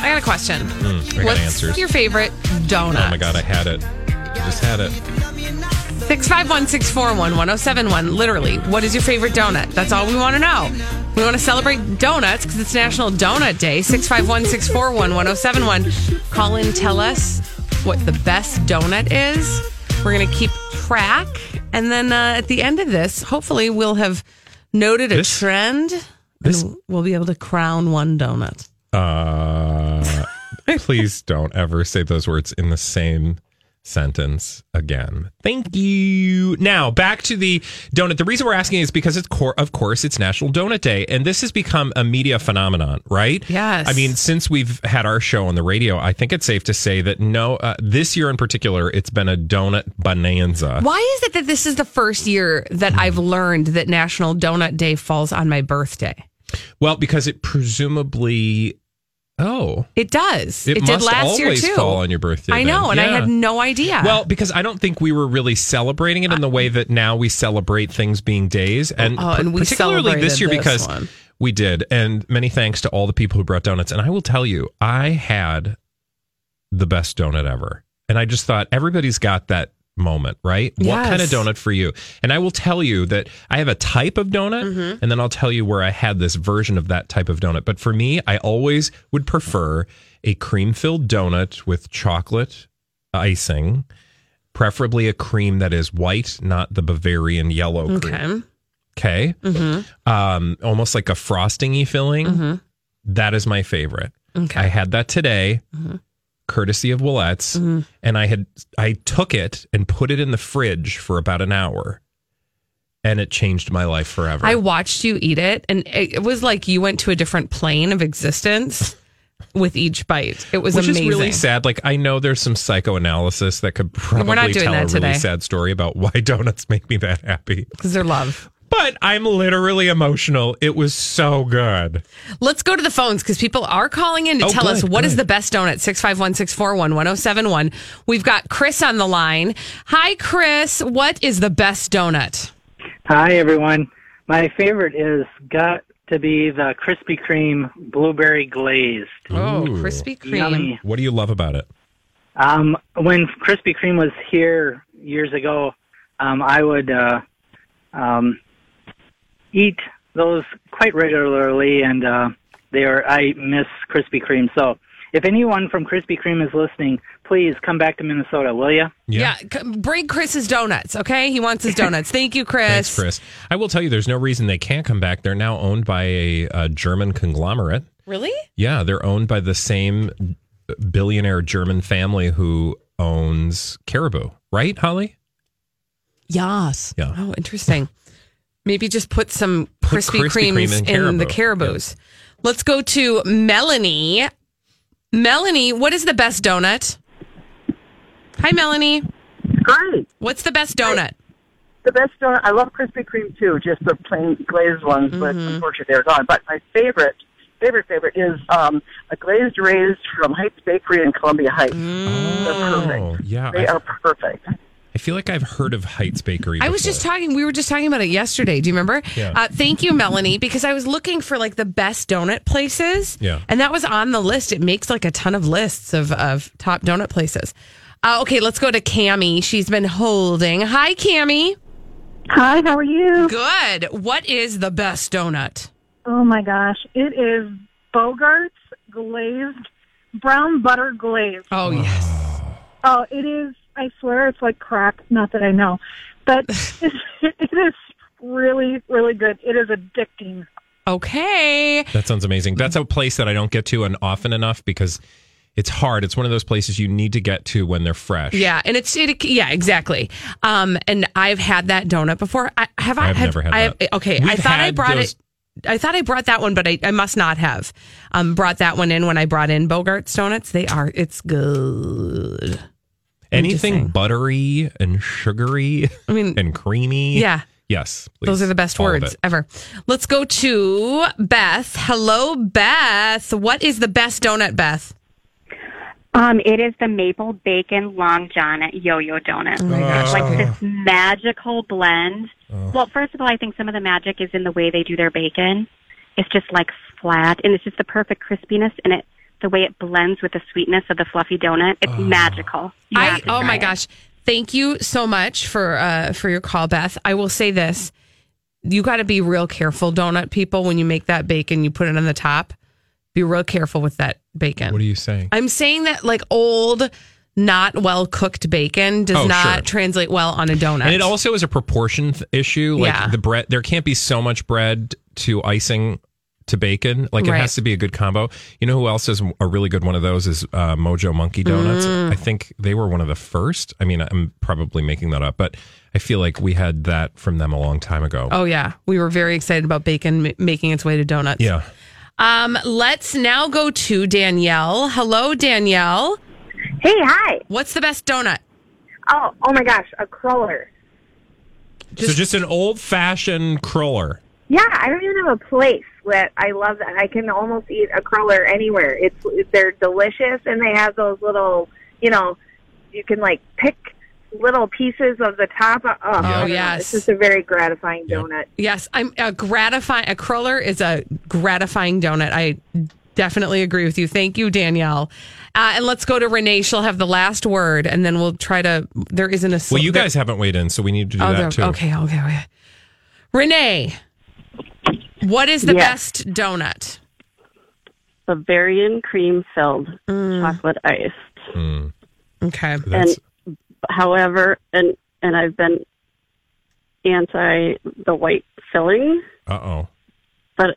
I got a question. I got What's answers. your favorite donut? Oh my god, I had it. Just had it. 651 641 1071. Literally, what is your favorite donut? That's all we want to know. We want to celebrate donuts because it's National Donut Day. 651 641 1071. Call in, tell us what the best donut is. We're going to keep track. And then uh, at the end of this, hopefully, we'll have noted a This- trend this- and we'll be able to crown one donut. Uh, please don't ever say those words in the same sentence again. Thank you. Now back to the donut. The reason we're asking is because it's core, of course, it's National Donut Day, and this has become a media phenomenon, right? Yes. I mean, since we've had our show on the radio, I think it's safe to say that no, uh, this year in particular, it's been a donut bonanza. Why is it that this is the first year that I've learned that National Donut Day falls on my birthday? Well, because it presumably. Oh, It does. It It, did last year too. fall on your birthday I know, then. and I had no idea. Well, because I don't think we were really celebrating it in the way that now we celebrate things being days, and, Oh, and we particularly this year this because one. we did. And many thanks to all the people who brought donuts. And I will tell you, I had the best donut ever, and I just thought everybody's got that moment, right? What kind of donut for you? And I will tell you that I have a type of donut, Mm-hmm. and then I'll tell you where I had this version of that type of donut. But for me, I always would prefer a cream filled donut with chocolate icing, preferably a cream that is white, not the Bavarian yellow cream. okay. Okay. Um, almost like a frostingy filling. That is my favorite. Okay. I had that today, courtesy of Willette's, mm-hmm. and I had I took it and put it in the fridge for about an hour, and it changed my life forever. I watched you eat it, and it was like you went to a different plane of existence with each bite. It was which amazing. is really sad. Like I know there's some psychoanalysis that could probably tell a really today. sad story about why donuts make me that happy. because they're love. But I'm literally emotional. It was so good. Let's go to the phones because people are calling in to Oh, tell good, us what is good. the best donut. 651 641 1071. We've got Chris on the line. Hi, Chris. What is the best donut? Hi, everyone. My favorite is got to be the Krispy Kreme blueberry glazed. Oh, Ooh. Krispy Kreme. Yummy. What do you love about it? Um, when Krispy Kreme was here years ago, um, I would uh, um, eat those quite regularly, and uh, they are I miss Krispy Kreme. So, if anyone from Krispy Kreme is listening, please come back to Minnesota, will you? Yeah, c- bring Chris's donuts, okay? He wants his donuts. Thank you, Chris. Thanks, Chris. I will tell you, there's no reason they can't come back. They're now owned by a, a German conglomerate. Really? Yeah, they're owned by the same billionaire German family who owns Caribou, right, Holly? Yes. Yeah. Oh, interesting. Maybe just put some Put Krispy Krispy Kremes Kreme in in, the Caribou. Caribous. Let's go to Melanie. Melanie, what is the best donut? Hi, Melanie. Great. What's the best donut? The best donut. I love Krispy Kreme too, just the plain glazed ones, but Mm-hmm. unfortunately they're gone. But my favorite, favorite, favorite is um, a glazed raised from Heights Bakery in Columbia Heights. They're Oh, perfect. yeah. They I, are perfect. I feel like I've heard of Heights Bakery. I was just talking. We were just talking about it yesterday. Do you remember? Yeah. Uh, thank you, Melanie, because I was looking for like the best donut places. Yeah. and that was on the list. It makes like a ton of lists of of top donut places. Uh, okay, let's go to Cami. She's been holding. Hi, Cami. Hi, how are you? Good. What is the best donut? Oh my gosh, it is Bogart's glazed brown butter glaze. Oh yes. Oh, it is. I swear, it's like crack. Not that I know, but it, it is really, really good. It is addicting. Okay. That sounds amazing. That's a place that I don't get to and often enough because it's hard. It's one of those places you need to get to when they're fresh. Yeah, and it's it, yeah, exactly. Um, and I've had that donut before. I have. I I've have, never had I have, that. Okay, We've I thought I brought those- it. I thought I brought that one, but I, I must not have um, brought that one in when I brought in Bogart's donuts. They are. It's good. Anything buttery and sugary I mean, and creamy. yeah. Yes. please. Those are the best All words ever. Let's go to Beth. Hello, Beth. What is the best donut, Beth? Um, it is the maple bacon long john at Yo-Yo Donut. Oh my gosh. like this magical blend. Well, first of all, I think some of the magic is in the way they do their bacon. It's just like flat, and it's just the perfect crispiness, and it the way it blends with the sweetness of the fluffy donut. It's magical. You I oh my it. gosh. Thank you so much for uh for your call, Beth. I will say this. You got to be real careful, donut people, when you make that bacon, you put it on the top. Be real careful with that bacon. What are you saying? I'm saying that like old, not well cooked bacon does Oh, not sure. translate well on a donut. And it also is a proportion th- issue. Like Yeah. the bread, there can't be so much bread to icing to bacon. Like it Right. has to be a good combo. You know who else is a really good one of those is uh, Mojo Monkey Donuts. Mm. I think they were one of the first. I mean, I'm probably making that up, but I feel like we had that from them a long time ago. Oh yeah, we were very excited about bacon ma- making its way to donuts. Yeah. Um, let's now go to Danielle. Hello, Danielle. Hey, hi. What's the best donut? Oh, oh my gosh, a cruller. so just an old fashioned cruller. Yeah, I don't even have a place that I love that. I can almost eat a cruller anywhere. It's they're delicious and they have those little, you know, you can like pick little pieces of the top. Oh, I yes. It's just a very gratifying donut. Yes, I'm a gratifying. A cruller is a gratifying donut. I definitely agree with you. Thank you, Danielle. Uh, and let's go to Renee. She'll have the last word, and then we'll try to. There isn't a. Well, you there- guys haven't weighed in, so we need to do Oh, that there- too. okay, okay, okay. Renee, what is the Yes. best donut? Bavarian cream filled Mm. chocolate ice. Mm. Okay. and however, and and I've been anti the white filling, Uh oh. but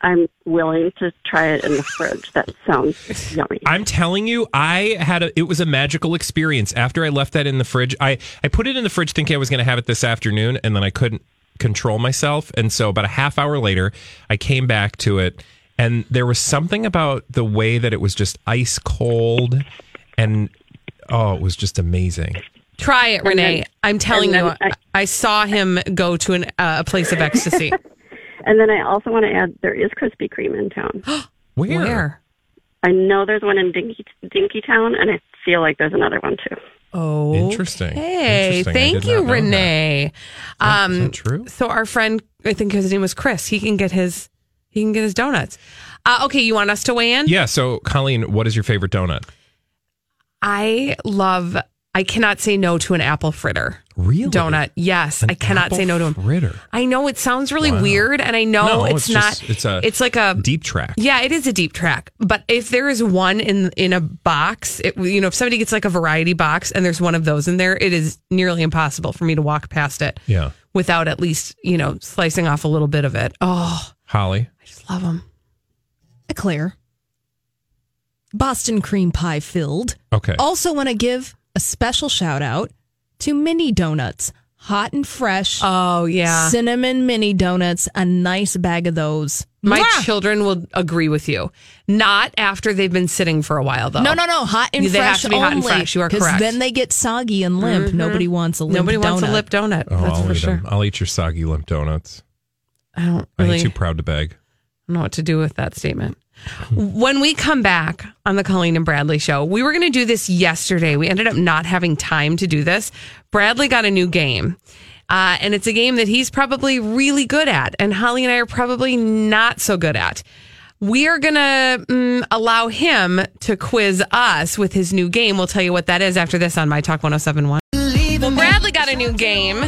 I'm willing to try it in the fridge. That sounds yummy. I'm telling you, I had a. It was a magical experience. After I left that in the fridge, I I put it in the fridge thinking I was going to have it this afternoon, and then I couldn't control myself, and so about a half hour later, I came back to it, and there was something about the way that it was just ice cold, and oh, it was just amazing. Try it, Renee. then- I'm telling you, I, I saw him go to an, uh, a place of ecstasy. And then I also want to add there is Krispy Kreme in town. Where? Where? I know there's one in Dinky Dinky Town, and I feel like there's another one too. Oh, Interesting. Hey, thank you, know that. Renee. Um, Is that true? So our friend, I think his name was Chris. He can get his he can get his donuts. Uh, okay, you want us to weigh in? Yeah. So, Colleen, what is your favorite donut? I love. I cannot say no to an apple fritter Really? donut. Yes, I cannot apple say no to him. fritter? I know it sounds really Wow. weird, and I know No, it's, it's not. just- it's a It's like a Deep track. Yeah, it is a deep track. But if there is one in in a box, it, you know, if somebody gets like a variety box and there's one of those in there, it is nearly impossible for me to walk past it Yeah. without at least you know slicing off a little bit of it. Oh, Holly. I just love them. Eclair. Boston cream pie filled. Okay. Also, want to give a special shout out to mini donuts, hot and fresh. Oh yeah, cinnamon mini donuts. A nice bag of those. my Mwah! children will agree with you. Not after they've been sitting for a while though. No, no, no, hot and They have fresh to be hot and only, fresh. You are 'cause correct. Then they get soggy and limp. Mhm. Nobody wants a limp donut. Nobody donut. wants a lip donut. Oh, that's I'll for eat sure. them. I'll eat your soggy limp donuts. I don't I'm too proud to beg. I don't know what to do with that statement. When we come back on the Colleen and Bradley show, we were going to do this yesterday. We ended up not having time to do this. Bradley got a new game, uh, and it's a game that he's probably really good at, and Holly and I are probably not so good at. We are going to mm, allow him to quiz us with his new game. We'll tell you what that is after this on My Talk 1071. Well, Bradley got a new game,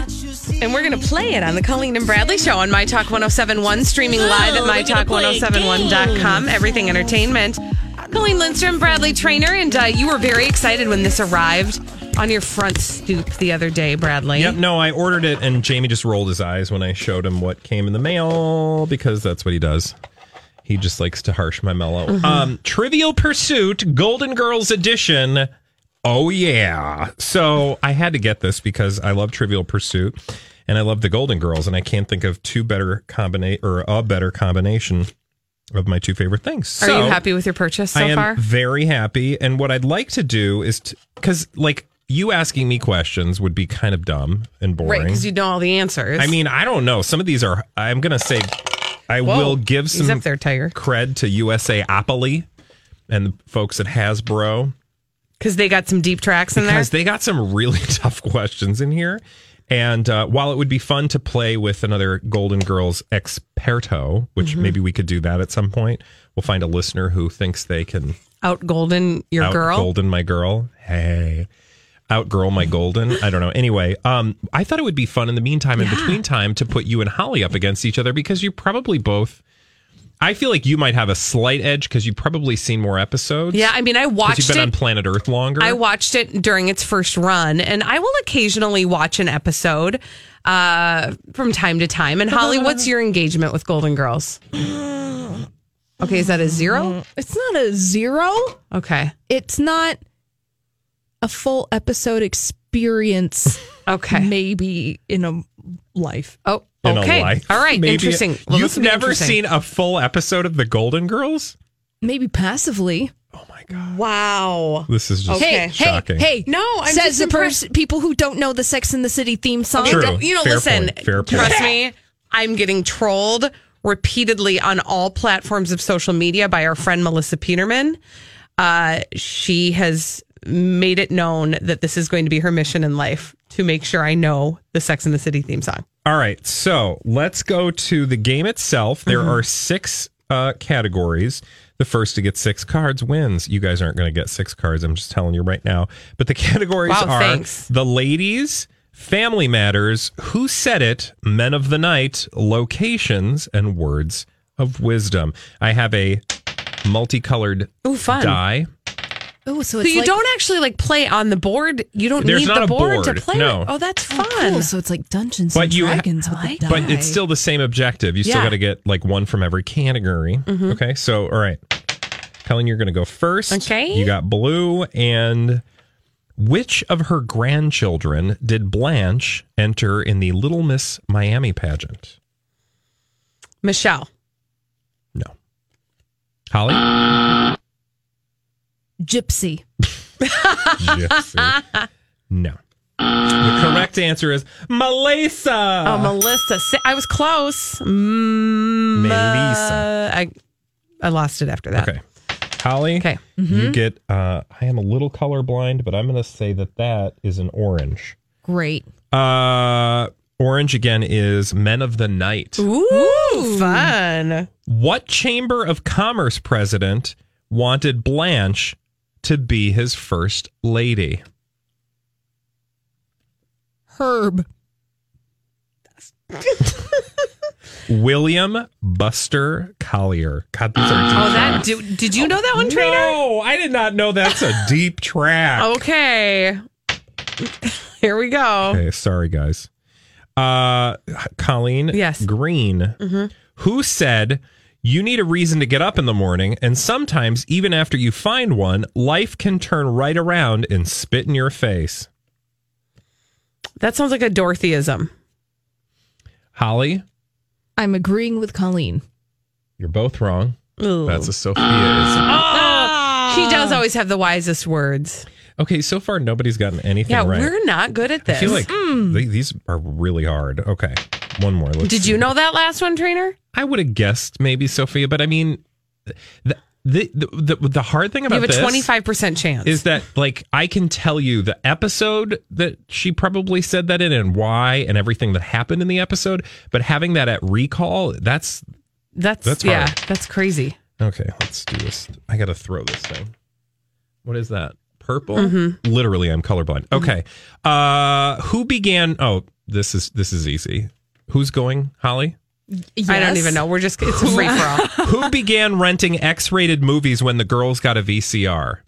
and we're going to play it on the Colleen and Bradley Show on My Talk 1071, streaming live at MyTalk1071.com. Everything Entertainment. Colleen Lindstrom, Bradley Traynor, and uh, you were very excited when this arrived on your front stoop the other day, Bradley. Yep, no, I ordered it and Jamie just rolled his eyes when I showed him what came in the mail because that's what he does. He just likes to harsh my mellow. Mm-hmm. Um, Trivial Pursuit Golden Girls Edition. Oh yeah. So I had to get this because I love Trivial Pursuit and I love the Golden Girls and I can't think of two better combinate or a better combination of my two favorite things. Are So- you happy with your purchase so I am far? very happy. And what I'd like to do is because, like, you asking me questions would be kind of dumb and Right, boring. because you know all the answers. I mean, I don't know. Some of these are. I'm gonna say, I Whoa, will give some up there, Tiger. cred to USAopoly and the folks at Hasbro because they got some deep tracks in there. because they got some really tough questions in here. And uh, while it would be fun to play with another Golden Girls experto, which Mm-hmm. maybe we could do that at some point, we'll find a listener who thinks they can Out golden your out girl. golden my girl hey outgirl my golden i don't know anyway um i thought it would be fun in the meantime in between time to put you and holly up against each other because you probably both i feel like you might have a slight edge because you've probably seen more episodes Yeah, I mean, I watched you've been on planet earth longer I watched it during its first run, and I will occasionally watch an episode uh, from time to time. And Holly, what's your engagement with Golden Girls? Okay, is that a zero? It's not a zero. Okay, It's not a full episode experience. okay. Maybe in a life. Oh, in okay. a life All right, Maybe- interesting. Well, you've never interesting. seen a full episode of the golden girls Maybe passively. oh my god Wow. this is just Okay. Hey, shocking hey, hey! No, I'm says just the impressed- person people who don't know the Sex and the City theme song. True. Don't- You know, Fair listen, point. Fair point. trust me, I'm getting trolled repeatedly on all platforms of social media by our friend Melissa Peterman. Uh, she has made it known that this is going to be her mission in life to make sure I know the Sex and the City theme song. All right, so let's go to the game itself. There Mm-hmm. are six uh, categories. The first to get six cards wins. You guys aren't going to get six cards. I'm just telling you right now. But the categories Wow, are thanks. the ladies, family matters, who said it, men of the night, locations, and words of wisdom. I have a multicolored Ooh, die. Oh, so So you like, don't actually like play on the board. You don't need the board, board, to play. no. it. Oh, that's Oh, fun. cool. So it's like Dungeons But and you Dragons I with like the that. But it's still the same objective. You still got to get like one from every category. Mm-hmm. Okay. So, all right. Colleen, you're going to go first. Okay. You got blue. And which of her grandchildren did Blanche enter in the Little Miss Miami pageant? Michelle. No. Holly? Gypsy. Gypsy. No. The correct answer is Melissa. Oh, Melissa. Si- I was close. Mm, Melissa. uh, I I lost it after that. Okay. Holly, Okay. you get, uh, I am a little colorblind, but I'm going to say that that is an orange. Great. Uh, orange again is Men of the Night. Ooh, fun. What Chamber of Commerce president wanted Blanche to be his first lady? Herb. William Buster Collier. God, these are deep Oh, that tracks. do, did you know that one, Traynor? No, I did not know that's a deep track. Okay. Here we go. Okay, sorry guys. Uh Colleen Yes. Green. Who said you need a reason to get up in the morning and sometimes even after you find one, life can turn right around and spit in your face. That sounds like a Dorothyism. Holly, I'm agreeing with Colleen. you're both wrong. Ooh. That's a Sophiaism. Oh, she does always have the wisest words. Okay, so far nobody's gotten anything Yeah, right. we're not good at I this. feel like mm. they- these are really hard. Okay, one more. Let's Did see. you know that last one, Traynor? I would have guessed maybe Sophia, but I mean, the the the, the, the hard thing about You have a twenty five percent chance. is that like I can tell you the episode that she probably said that in and why and everything that happened in the episode, but having that at recall, that's that's, that's yeah, that's crazy. okay. Let's do this. I got to throw this thing. What is that? Purple. Mm-hmm. Literally, I'm colorblind. Okay. Uh, who began? Oh, this is this is easy. Who's going? Holly. I don't even know. We're just it's a free for all. Who began renting X-rated movies when the girls got a VCR?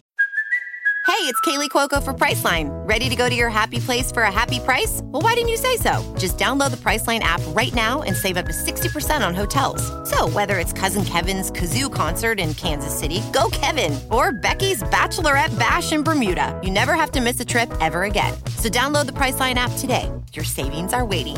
Hey, it's Kaley Cuoco for Priceline. Ready to go to your happy place for a happy price? Well, why didn't you say so? Just download the Priceline app right now and save up to 60% on hotels. So, whether it's Cousin Kevin's Kazoo concert in Kansas City, go Kevin, or Becky's Bachelorette Bash in Bermuda, you never have to miss a trip ever again. So, download the Priceline app today. Your savings are waiting.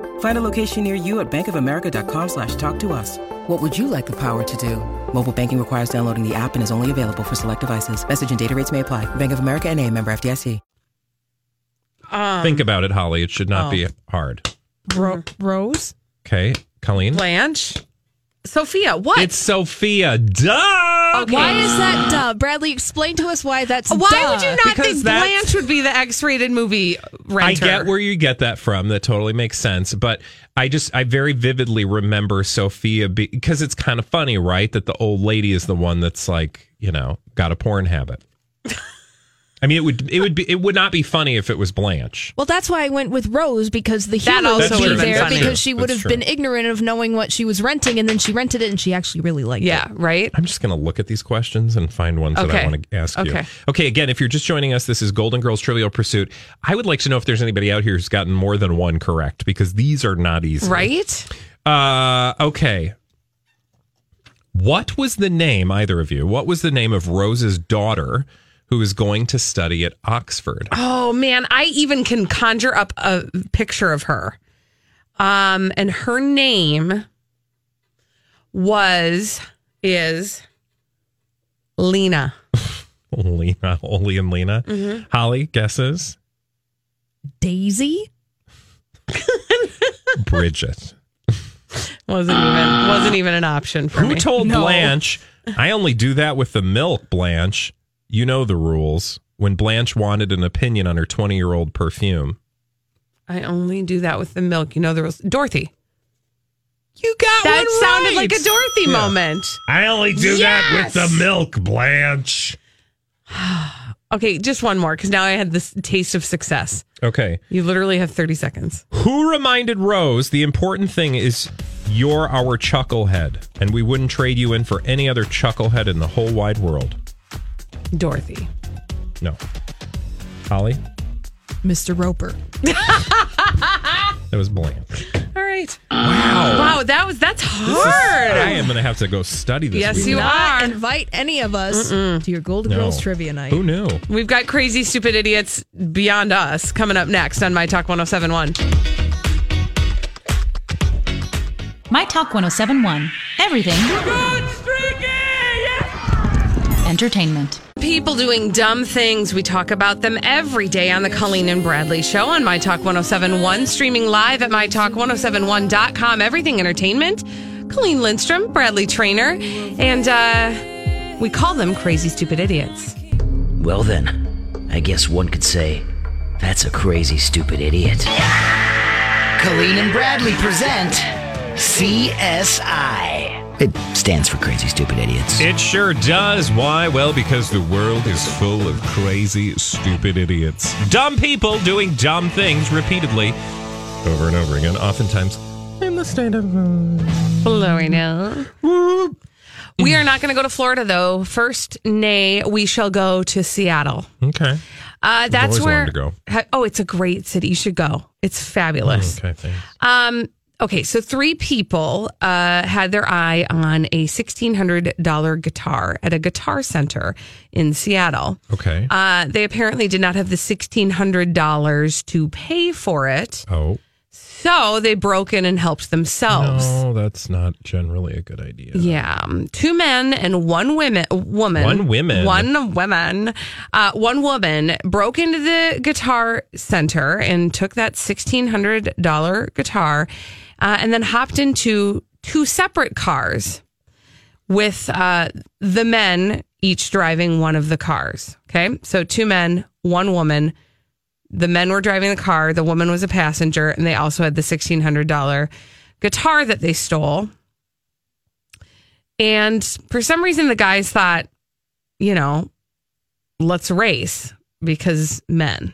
Find a location near you at bankofamerica.com slash talk to us. What would you like the power to do? Mobile banking requires downloading the app and is only available for select devices. Message and data rates may apply. Bank of America and a member FDIC. Um, Think about it, Holly. It should not oh. be hard. Ro- Rose? Okay, Colleen. Blanche, Sophia. What? It's Sophia. Duh. Okay. Why is that duh? Bradley, explain to us why that's Why duh. would you not Because think that's- Blanche would be the X-rated movie renter? I get where you get that from. That totally makes sense. But I just, I very vividly remember Sophia be, because it's kind of funny, right? That the old lady is the one that's like, you know, got a porn habit. I mean, it would, it would be, it would not be funny if it was Blanche. Well, that's why I went with Rose because the That humor also would be would've been there funny. because she would That's have true. been ignorant of knowing what she was renting, and then she rented it and she actually really liked it. Yeah. Right. I'm just going to look at these questions and find ones that I want to ask you. Okay. Okay. Again, if you're just joining us, this is Golden Girls Trivial Pursuit. I would like to know if there's anybody out here who's gotten more than one correct because these are not easy. Right. Uh, okay. What was the name, either of you? What was the name of Rose's daughter who is going to study at Oxford? Oh man, I even can conjure up a picture of her. Um, and her name was is Lena. Lena, Oli and Lena. Mm-hmm. Holly, guesses? Daisy? Bridget. Wasn't even wasn't even an option for her. Who me. told No. Blanche, I only do that with the milk, Blanche? You know the rules. When Blanche wanted an opinion on her 20 year old perfume. I only do that with the milk. You know there was Dorothy. You got That one sounded right. like a Dorothy Yeah. moment. I only do that with the milk, Blanche. Okay, just one more because now I had this taste of success. Okay. You literally have 30 seconds. Who reminded Rose the important thing is you're our chucklehead, and we wouldn't trade you in for any other chucklehead in the whole wide world? Dorothy. No. Holly? Mr. Roper. That was bland. All right. Wow. Wow, that was that's This is- hard. I am going to have to go study this. Yes, weekend. you Not are. invite any of us to your Gold No. Girls trivia night. Who knew? We've got crazy, stupid idiots beyond us coming up next on My Talk 1071. My Talk 1071. Everything. Entertainment. People doing dumb things. We talk about them every day on the Colleen and Bradley Show on My Talk 1071, streaming live at MyTalk1071.com. Everything Entertainment. Colleen Lindstrom, Bradley Traynor, and uh, we call them crazy, stupid idiots. Well, then, I guess one could say that's a crazy, stupid idiot. Colleen and Bradley present CSI. It stands for Crazy Stupid Idiots. It sure does. Why? Well, because the world is full of crazy, stupid idiots. Dumb people doing dumb things repeatedly over and over again, oftentimes in the state of. Blowing out. We are not going to go to Florida, though. First, nay, we shall go to Seattle. Okay. Uh, that's where. wanted to go. Oh, it's a great city. You should go. It's fabulous. Okay, thanks. Um, okay, so three people uh, had their eye on a $1,600 guitar at a guitar center in Seattle. Okay. Uh, they apparently did not have the $1,600 to pay for it. Oh. So they broke in and helped themselves. No, that's not generally a good idea. Yeah, two men and one women, woman, One women. one woman, uh, one woman broke into the guitar center and took that sixteen hundred dollar guitar, uh, and then hopped into two separate cars. with uh, the men each driving one of the cars. Okay. So two men, one woman. The men were driving the car, the woman was a passenger, and they also had the $1,600 guitar that they stole. And for some reason, the guys thought, you know, let's race because men.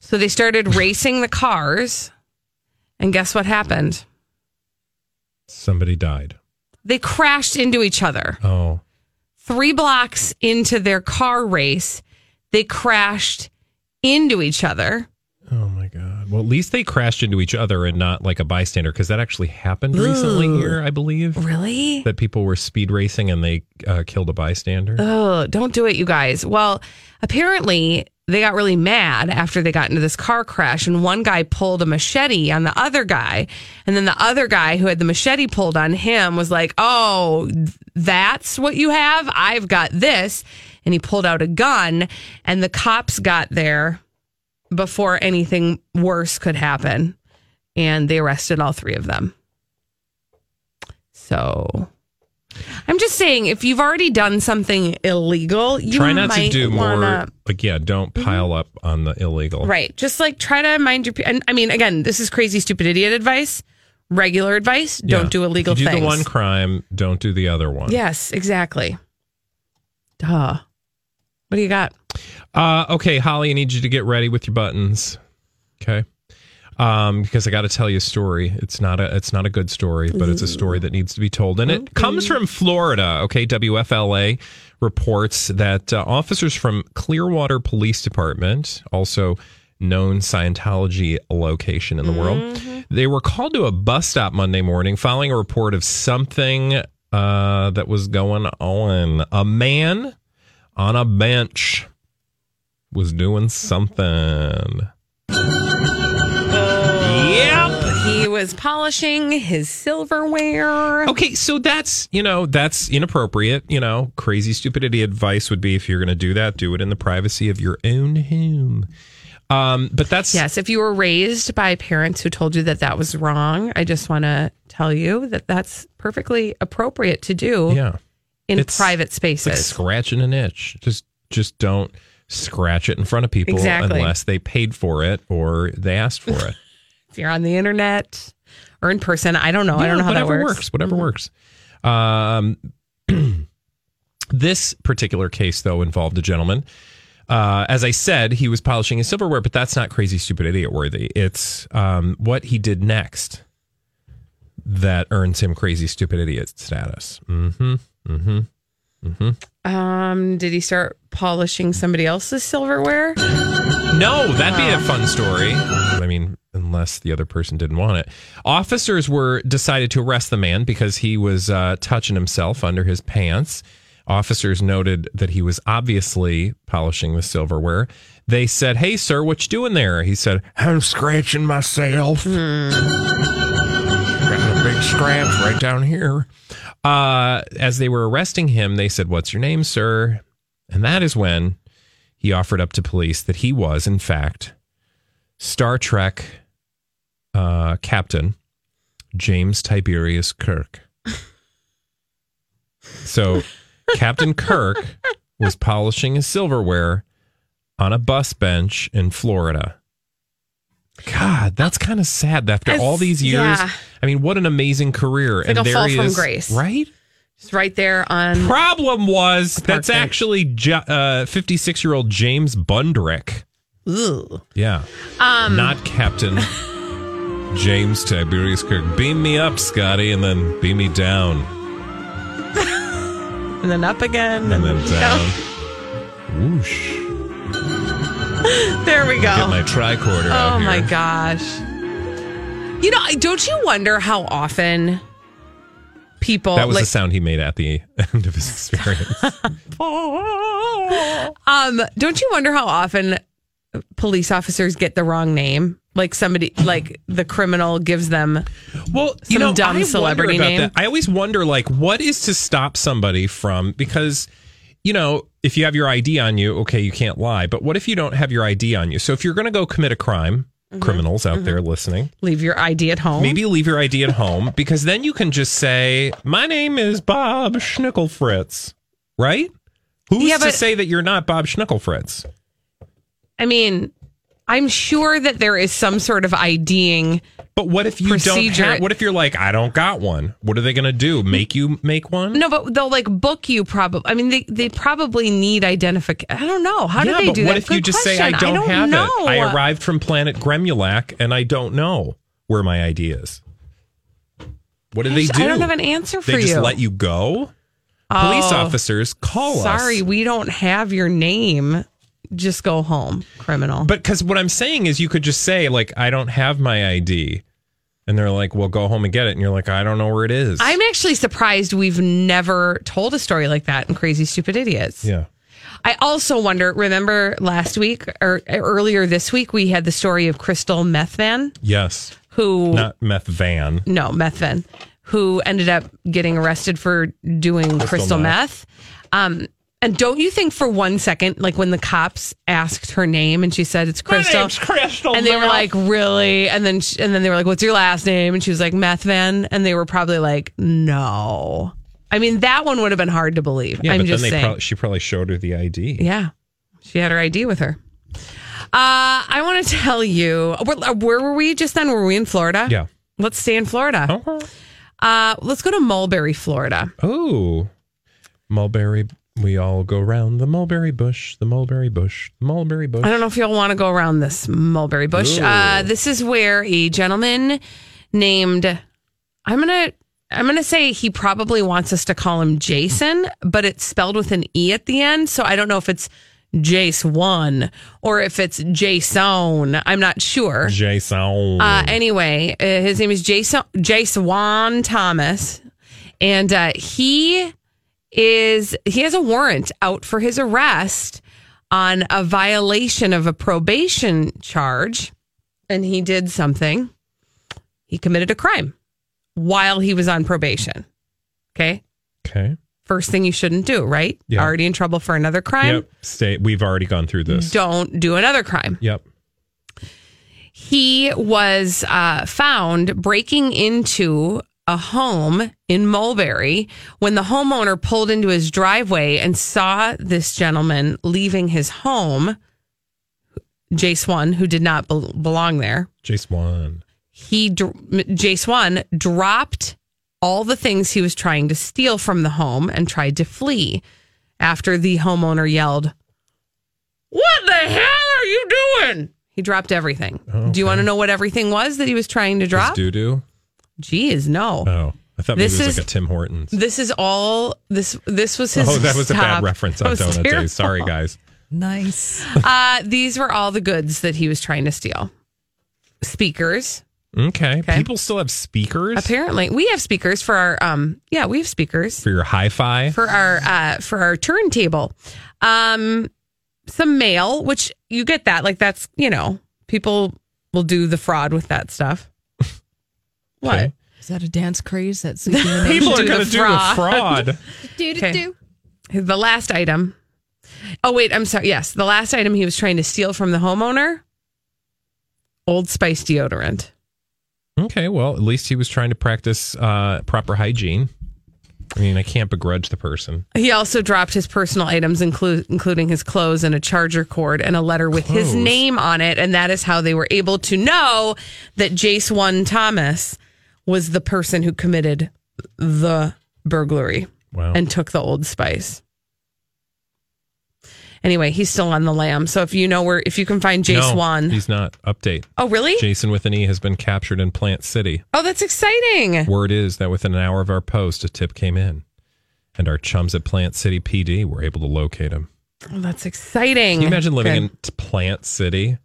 So they started racing the cars. And guess what happened? Somebody died. They crashed into each other. Oh. Three blocks into their car race, they crashed into each other. Oh my God. Well, at least they crashed into each other and not like a bystander because that actually happened recently here, I believe. Really? That people were speed racing and they uh, killed a bystander. Oh, don't do it, you guys. Well, apparently they got really mad after they got into this car crash, and one guy pulled a machete on the other guy. And then the other guy who had the machete pulled on him was like, Oh, that's what you have? I've got this. And he pulled out a gun, and the cops got there before anything worse could happen. And they arrested all three of them. So I'm just saying, if you've already done something illegal, you Try not to do more. wanna- Like, yeah, don't pile up on the illegal. Right. Just like try to mind your. And I mean, again, this is crazy, stupid idiot advice. Regular advice: don't Yeah. do illegal do things. the one crime, don't do the other one. Yes, exactly. Duh. What do you got? Uh, okay, Holly, I need you to get ready with your buttons. Okay. Um, because I got to tell you a story. It's not a it's not a good story, but it's a story that needs to be told, and it comes from Florida. Okay, WFLA reports that uh, officers from Clearwater Police Department, also known Scientology location in the world, they were called to a bus stop Monday morning following a report of something uh, that was going on. A man on a bench was doing something. Was polishing his silverware. Okay, so that's, you know, that's inappropriate. You know, crazy stupidity advice would be if you're going to do that, do it in the privacy of your own home. Um, but that's Yes, if you were raised by parents who told you that that was wrong, I just want to tell you that that's perfectly appropriate to do yeah, in It's- private it's like spaces. scratching an itch. Just just don't scratch it in front of people Exactly. unless they paid for it or they asked for it. If you're on the internet or in person, I don't know. I don't know how that whatever works. Whatever works. Um, this particular case, though, involved a gentleman. Uh, as I said, he was polishing his silverware, but that's not crazy, stupid, idiot worthy. It's um, what he did next that earns him crazy, stupid, idiot status. Mm-hmm. Mm-hmm. Mm-hmm. Um, did he start polishing somebody else's silverware? No, that'd be a fun story. I mean, unless the other person didn't want it. Officers were decided to arrest the man because he was uh, touching himself under his pants. Officers noted that he was obviously polishing the silverware. They said, "Hey, sir, what you doing there?" He said, "I'm scratching myself. Got a big scratch right down here." Uh, as they were arresting him, they said, "What's your name, sir?" And that is when he offered up to police that he was, in fact, Star Trek uh, Captain James Tiberius Kirk. So, Captain Kirk was polishing his silverware on a bus bench in Florida. God, that's kind of sad. After It's- all these years, yeah. I mean, what an amazing career! Like a fall he is, grace. right? Just right there on. Problem was that's bench. actually fifty-six-year-old James Bundrick. Ugh. Yeah. Um, Not Captain James Tiberius Kirk. Beam me up, Scotty, and then beam me down. and then up again, And then down. down. Whoosh. There we go. Get my tricorder out Oh my gosh. You know, don't you wonder how often people That was like the sound he made at the end of his experience. um don't you wonder how often police officers get the wrong name? Like somebody like the criminal gives them well, some dumb I celebrity name. that. I always wonder, like, what is to stop somebody from because, you know, if you have your ID on you, okay, you can't lie. But what if you don't have your ID on you? So if you're going to go commit a crime, mm-hmm. criminals out mm-hmm. there listening. Leave your ID at home. Maybe leave your ID at home because then you can just say, "My name is Bob Schnickelfritz," right? Who's Yeah, to say that you're not Bob Schnickelfritz? I mean, I'm sure that there is some sort of IDing. But what if you procedure. don't have? What if you're like, I don't got one? What are they going to do? Make you make one? No, but they'll like book you. Probably. I mean, they they probably need identification. I don't know. How yeah, do they do what that? What if you Good just say I question. don't, have know. it? I arrived from planet Gremulac and I don't know where my ID is. What do I they just- do? I don't have an answer for you. they just let you go. Police Oh, officers call us. Sorry, we don't have your name. Just go home, criminal. But because what I'm saying is, you could just say like, I don't have my ID, and they're like, well, go home and get it, and you're like, I don't know where it is. I'm actually surprised we've never told a story like that in Crazy Stupid Idiots. yeah. I also wonder. Remember last week or earlier this week, we had the story of Crystal Methvan, Yes. who Not meth van. no Methvan, who ended up getting arrested for doing crystal, meth. meth. Um, and don't you think for one second, like when the cops asked her name and she said it's Crystal, name's Crystal and they were like, "Really?" And then sh- and then they were like, "What's your last name?" And she was like, "Methvan," and they were probably like, "No." I mean, that one would have been hard to believe. Yeah, I'm but just then they saying. prob- she probably showed her the ID. Yeah. She had her ID with her. Uh, I want to tell you, where, where were we just then? Were we in Florida? Yeah. Let's stay in Florida. Uh, let's go to Mulberry, Florida. Oh, mulberry. We all go round the mulberry bush, the mulberry bush, the mulberry bush. I don't know if you'll want to go around this mulberry bush. Ooh. Uh, this is where a gentleman named I'm gonna I'm gonna say he probably wants us to call him Jason, but it's spelled with an e at the end, so I don't know if it's Jace one or if it's Jason. I'm not sure. Jason. Uh, anyway, uh, his name is Jason Jason Thomas, and uh, he is he has a warrant out for his arrest on a violation of a probation charge, and he did something. He committed a crime while he was on probation. Okay, okay. first thing you shouldn't do, right? Yeah. Already in trouble for another crime. Yep. Stay. We've already gone through this. Don't do another crime. Yep. he was uh, found breaking into a home in Mulberry when the homeowner pulled into his driveway and saw this gentleman leaving his home, Jace One, who did not bel belong there. Jace one. He, Jace One, dropped all the things he was trying to steal from the home and tried to flee after the homeowner yelled, What the hell are you doing? He dropped everything. Do you want to know what everything was that he was trying to drop? Doo doo. Geez, no. Oh, I thought maybe This it was is- like a Tim Hortons. This is all this this was his Oh, that was a bad reference on was Donut terrible. Days. Sorry, guys. Nice. Uh these were all the goods that he was trying to steal. Speakers. Okay. Okay. People still have speakers Apparently. We have speakers for our um yeah, we have speakers for your hi-fi. for our uh for our turntable. Um some mail, which you get that. Like that's, you know, people will do the fraud with that stuff. What? Okay. Is that a dance craze that's sweeping the People are going to do a fraud. Okay. The last item. Oh wait, I'm sorry. Yes, the last item he was trying to steal from the homeowner. Old Spice deodorant. Okay, well, at least he was trying to practice uh, proper hygiene. I mean, I can't begrudge the person. He also dropped his personal items, inclu- including his clothes and a charger cord and a letter with his name on it. And that is how they were able to know that Jace One Thomas was the person who committed the burglary Wow. and took the Old Spice. Anyway, he's still on the lam. So if you know where, if you can find Jace no, One, he's not. Update. oh really? Jason with an E has been captured in Plant City. Oh, that's exciting. Word is that within an hour of our post, a tip came in, and our chums at Plant City PD were able to locate him. Oh, that's exciting. Can you imagine living Okay. in Plant City?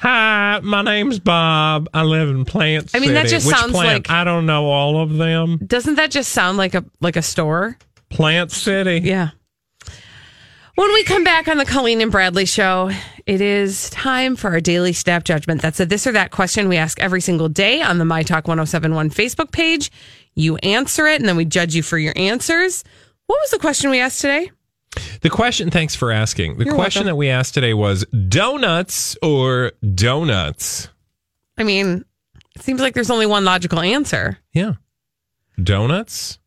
Hi, my name's Bob. I live in Plant I mean, that just Which sounds plant? like- I don't know all of them. Doesn't that just sound like a like a store? Plant City. Yeah. When we come back on the Colleen and Bradley show, it is time for our daily snap judgment. That's a this or that question we ask every single day on the My Talk 1071 Facebook page. You answer it and then we judge you for your answers. What was the question we asked today? The question, thanks for asking. The You're question welcome. that we asked today was donuts or donuts? I mean, it seems like there's only one logical answer. Yeah. Donuts?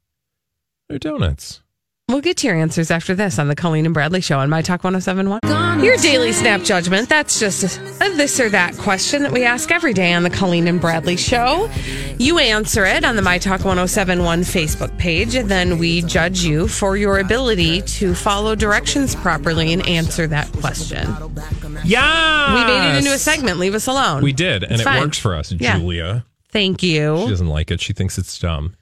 They're donuts. We'll get to your answers after this on the Colleen and Bradley Show on My Talk 1071. Your daily snap judgment. That's just a, a this or that question that we ask every day on the Colleen and Bradley Show. You answer it on the My Talk 1071 Facebook page, and then we judge you for your ability to follow directions properly and answer that question. Yeah. We made it into a segment. Leave us alone. We did, and It's it fine. works for us, Yeah. Julia. Thank you. She doesn't like it. She thinks it's dumb.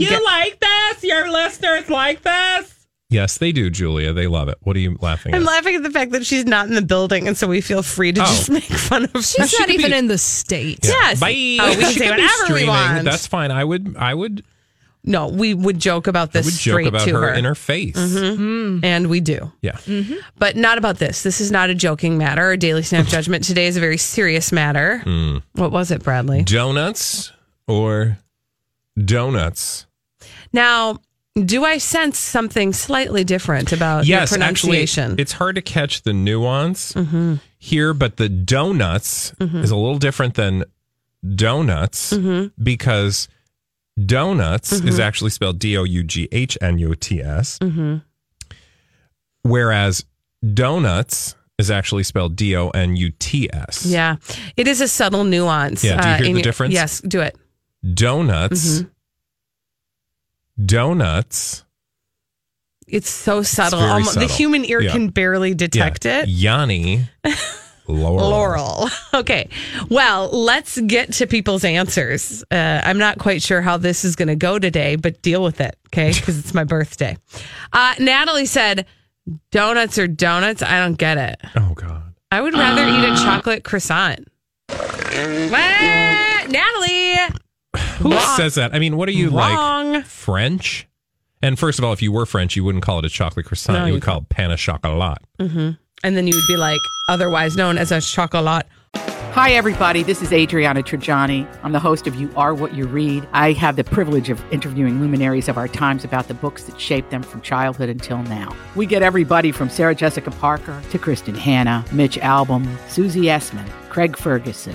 You Get- like this? Your listeners like this? Yes, they do, Julia. They love it. What are you laughing at? I'm at? laughing at the fact that she's not in the building, and so we feel free to Oh. just make fun of her. She's not even in the States. Yes. Bye. Oh, we can say could be whatever we streaming. want. That's fine. I would. I would. No, we would joke about I this would straight joke about to her, her, in her face. Mhm. and we do, Yeah. but not about this. This is not a joking matter. Our daily snap judgment today is a very serious matter. Mm. What was it, Bradley? Donuts or donuts? Now, do I sense something slightly different about your yes, actually, pronunciation? it's hard to catch the nuance here, but the donuts Mhm. is a little different than donuts Mhm. because donuts is Mhm. actually spelled D O U G H N U T S, hmm whereas donuts is actually spelled D O N U T S. Yeah, it is a subtle nuance. Yeah, do you uh, hear the your- difference? Yes, do it. Donuts. Donuts. It's so subtle. very Almo- The human ear Yeah. can barely detect yeah. it. Yanny. Laurel. Laurel. Okay. Well, let's get to people's answers. Uh, I'm not quite sure how this is going to go today, but deal with it, okay? Because it's my birthday. Uh, Natalie said, donuts or donuts? I don't get it. Oh, God. I would rather eat a chocolate croissant. What? Natalie. Who Wrong. says that? I mean, what are you Wrong. like? French? And first of all, if you were French, you wouldn't call it a chocolate croissant. No, you you would call it pain au chocolat. hmm And then you would be like, otherwise known as a chocolat. Hi, everybody. This is Adriana Trigiani. I'm the host of You Are What You Read. I have the privilege of interviewing luminaries of our times about the books that shaped them from childhood until now. We get everybody from Sarah Jessica Parker to Kristin Hannah, Mitch Albom, Susie Essman, Craig Ferguson,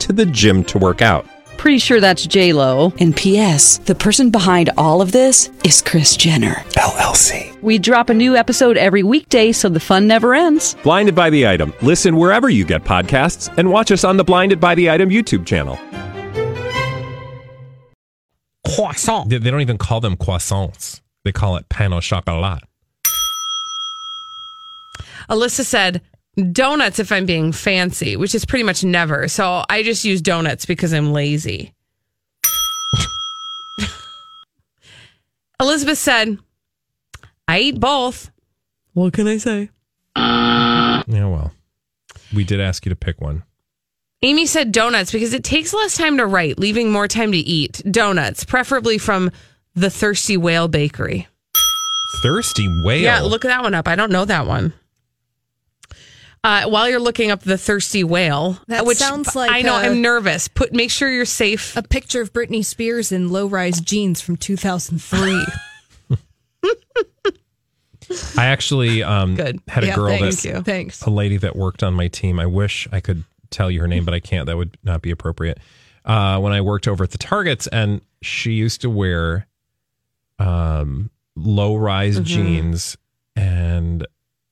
to the gym to work out. Pretty sure that's J Lo. And P.S. The person behind all of this is Kris Jenner LLC. We drop a new episode every weekday, so the fun never ends. Blinded by the item. Listen wherever you get podcasts, and watch us on the Blinded by the Item YouTube channel. Croissant. They, they don't even call them croissants. They call it pain au chocolat. Alyssa said, donuts if I'm being fancy, which is pretty much never. So I just use donuts because I'm lazy. Elizabeth said, I eat both. What can I say? Yeah, well, we did ask you to pick one. Amy said donuts because it takes less time to write, leaving more time to eat. Donuts, preferably from the Thirsty Whale Bakery. Thirsty whale. Yeah, look that one up. I don't know that one. Uh, while you're looking up the thirsty whale, That which sounds like I know a- I'm nervous. Put make sure you're safe. A picture of Britney Spears in low rise jeans from 2003. I actually um, Good. had a Yeah, girl thanks. that Thanks. a lady that worked on my team. I wish I could tell you her name, but I can't. That would not be appropriate. Uh, when I worked over at the Targets, and she used to wear um, low rise Mhm. jeans and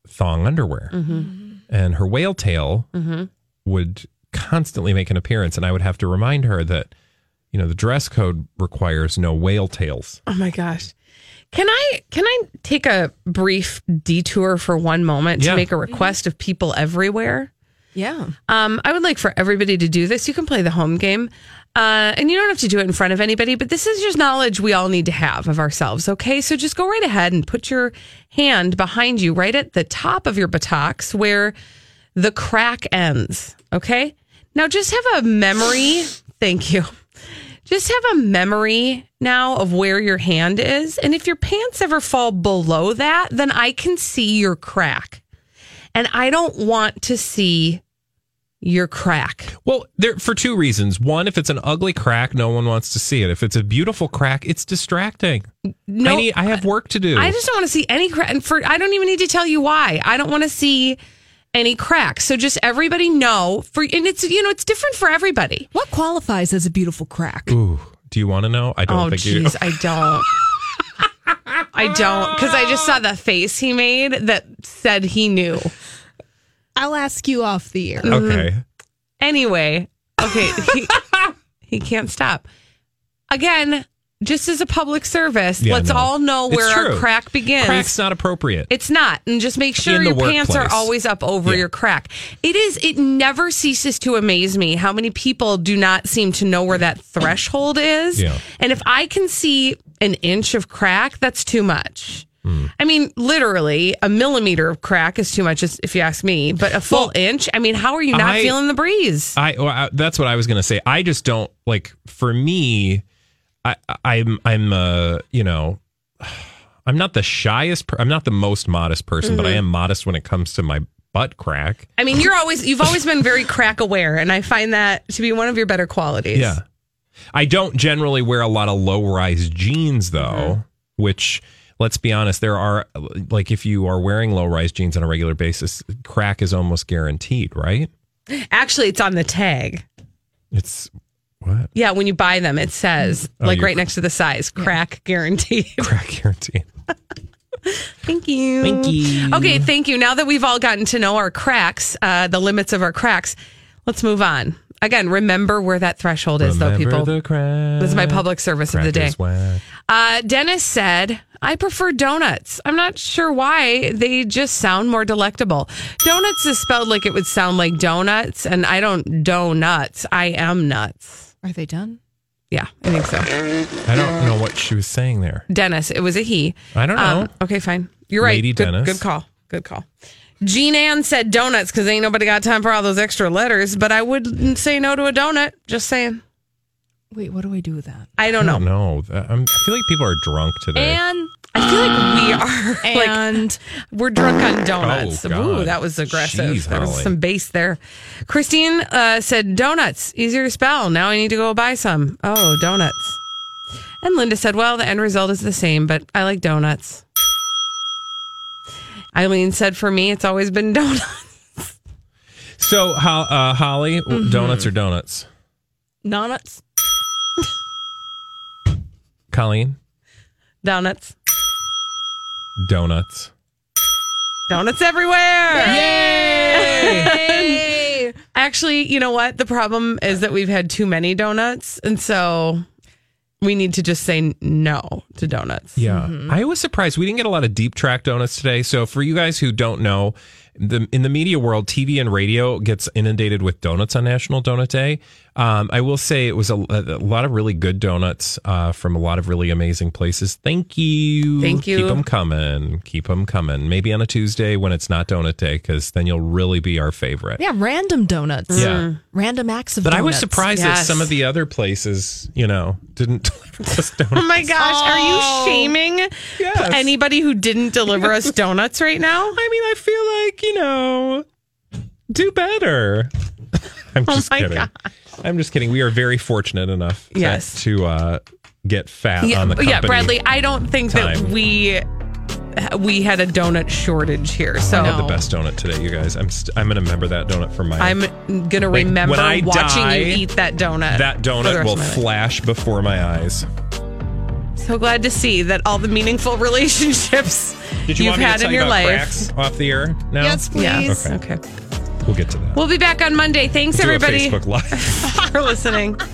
thong underwear, Mhm. And her whale tail Mhm. would constantly make an appearance, and I would have to remind her that you know the dress code requires no whale tails. Oh my gosh. Can I can I take a brief detour for one moment to Yeah. make a request of people everywhere? yeah. Um, I would like for everybody to do this. You can play the home game. Uh, and you don't have to do it in front of anybody, but this is just knowledge we all need to have of ourselves. Okay. So just go right ahead and put your hand behind you, right at the top of your buttocks where the crack ends. Okay. Now just have a memory. Thank you. just have a memory now of where your hand is. And if your pants ever fall below that, then I can see your crack. And I don't want to see your crack. Well, there for two reasons. One, if it's an ugly crack, no one wants to see it. If it's a beautiful crack, it's distracting. No, I need I have work to do. I just don't want to see any crack. And for I don't even need to tell you why. I don't want to see any cracks. So just everybody know for and it's you know it's different for everybody. What qualifies as a beautiful crack? Ooh, do you want to know? I don't oh think you jeez, I don't. I don't because I just saw the face he made that said he knew. I'll ask you off the air. Okay. Mm-hmm. Anyway, okay, he, he can't stop. Again, just as a public service, Yeah, let's no. all know It's where our true. crack begins. Crack's not appropriate. It's not. And just make sure In the your pants are workplace. always up over Yeah. your crack. It is, it never ceases to amaze me how many people do not seem to know where that threshold is. Yeah. And if I can see an inch of crack, that's too much. Hmm. I mean, literally, a millimeter of crack is too much, if you ask me. But a full inch, I mean, how are you not I- feeling the breeze? I, well, I that's what I was going to say. I just don't like for me I I'm I'm uh, you know, I'm not the shyest per- I'm not the most modest person, but I Mhm. am modest when it comes to my butt crack. I mean, you're always, you've always been very crack aware. And I find that to be one of your better qualities. Yeah. I don't generally wear a lot of low rise jeans though, which let's be honest, there are like if you are wearing low rise jeans on a regular basis, crack is almost guaranteed, right? Actually, it's on the tag. It's what? Yeah, when you buy them, it says Oh, like you're- right next to the size, crack guaranteed. Crack guaranteed. Thank you. Thank you. Okay, thank you. Now that we've all gotten to know our cracks, uh, the limits of our cracks, let's move on. Again, remember where that threshold is, though, people. the crack. This is my public service of the day. is whack. Uh, Dennis said, I prefer donuts. I'm not sure why. They just sound more delectable. Donuts is spelled like it would sound like donuts, and I don't donuts. I am nuts. Are they done? Yeah, I think so. I don't know what she was saying there. Dennis, it was a he. I don't know. Um, okay, fine. You're right. Lady good, Dennis. Good call. Good call. Jean Ann said donuts because ain't nobody got time for all those extra letters, but I wouldn't say no to a donut. Just saying. Wait, what do I do with that? I don't know. No, I'm, feel like people are drunk today. And I feel like we are like And we're drunk on donuts. Oh, God. Ooh, that was aggressive. Jeez, there was Holly. some bass there. Christine uh, said donuts easier to spell. Now I need to go buy some. Oh, donuts. And Linda said, "Well, the end result is the same, but I like donuts." Eileen said, "For me, it's always been donuts." So, Ho- uh, Holly, Mm-hmm. donuts or donuts? donuts. Colleen, Donuts. donuts. Donuts everywhere. Yay! Actually, you know what? The problem is that we've had too many donuts, and so we need to just say no to donuts. Yeah. Mm-hmm. I was surprised. We didn't get a lot of deep track donuts today. So, for you guys who don't know, the, in the media world, TV and radio gets inundated with donuts on National Donut Day. Um, I will say it was a, a lot of really good donuts uh, from a lot of really amazing places. Thank you. Thank you. Keep them coming. Keep them coming. Maybe on a Tuesday when it's not Donut Day, because then you'll really be our favorite. Yeah, random donuts. Yeah. Random acts of But I was donuts. surprised that some of the other places, you know, didn't deliver us donuts. Oh my gosh, are you shaming anybody who didn't deliver us donuts right now? I mean, I feel like, you know, do better. I'm just Oh my kidding. gosh. I'm just kidding. We are very fortunate enough to- Yes. to uh, get fat Yeah, on the company. yeah, Bradley, I don't think that we we had a donut shortage here. So I had the best donut today, you guys. I'm st- I'm going to remember that donut for my I'm gonna Like, remember I watching die, you eat that donut. that donut will of my life. flash before my eyes. So glad to see that all the meaningful relationships Did you have want me had to tell in you your about life. cracks off the air now? Yes, please. Okay. We'll get to that. We'll be back on Monday. Thanks, Do a everybody, Facebook Live. for listening.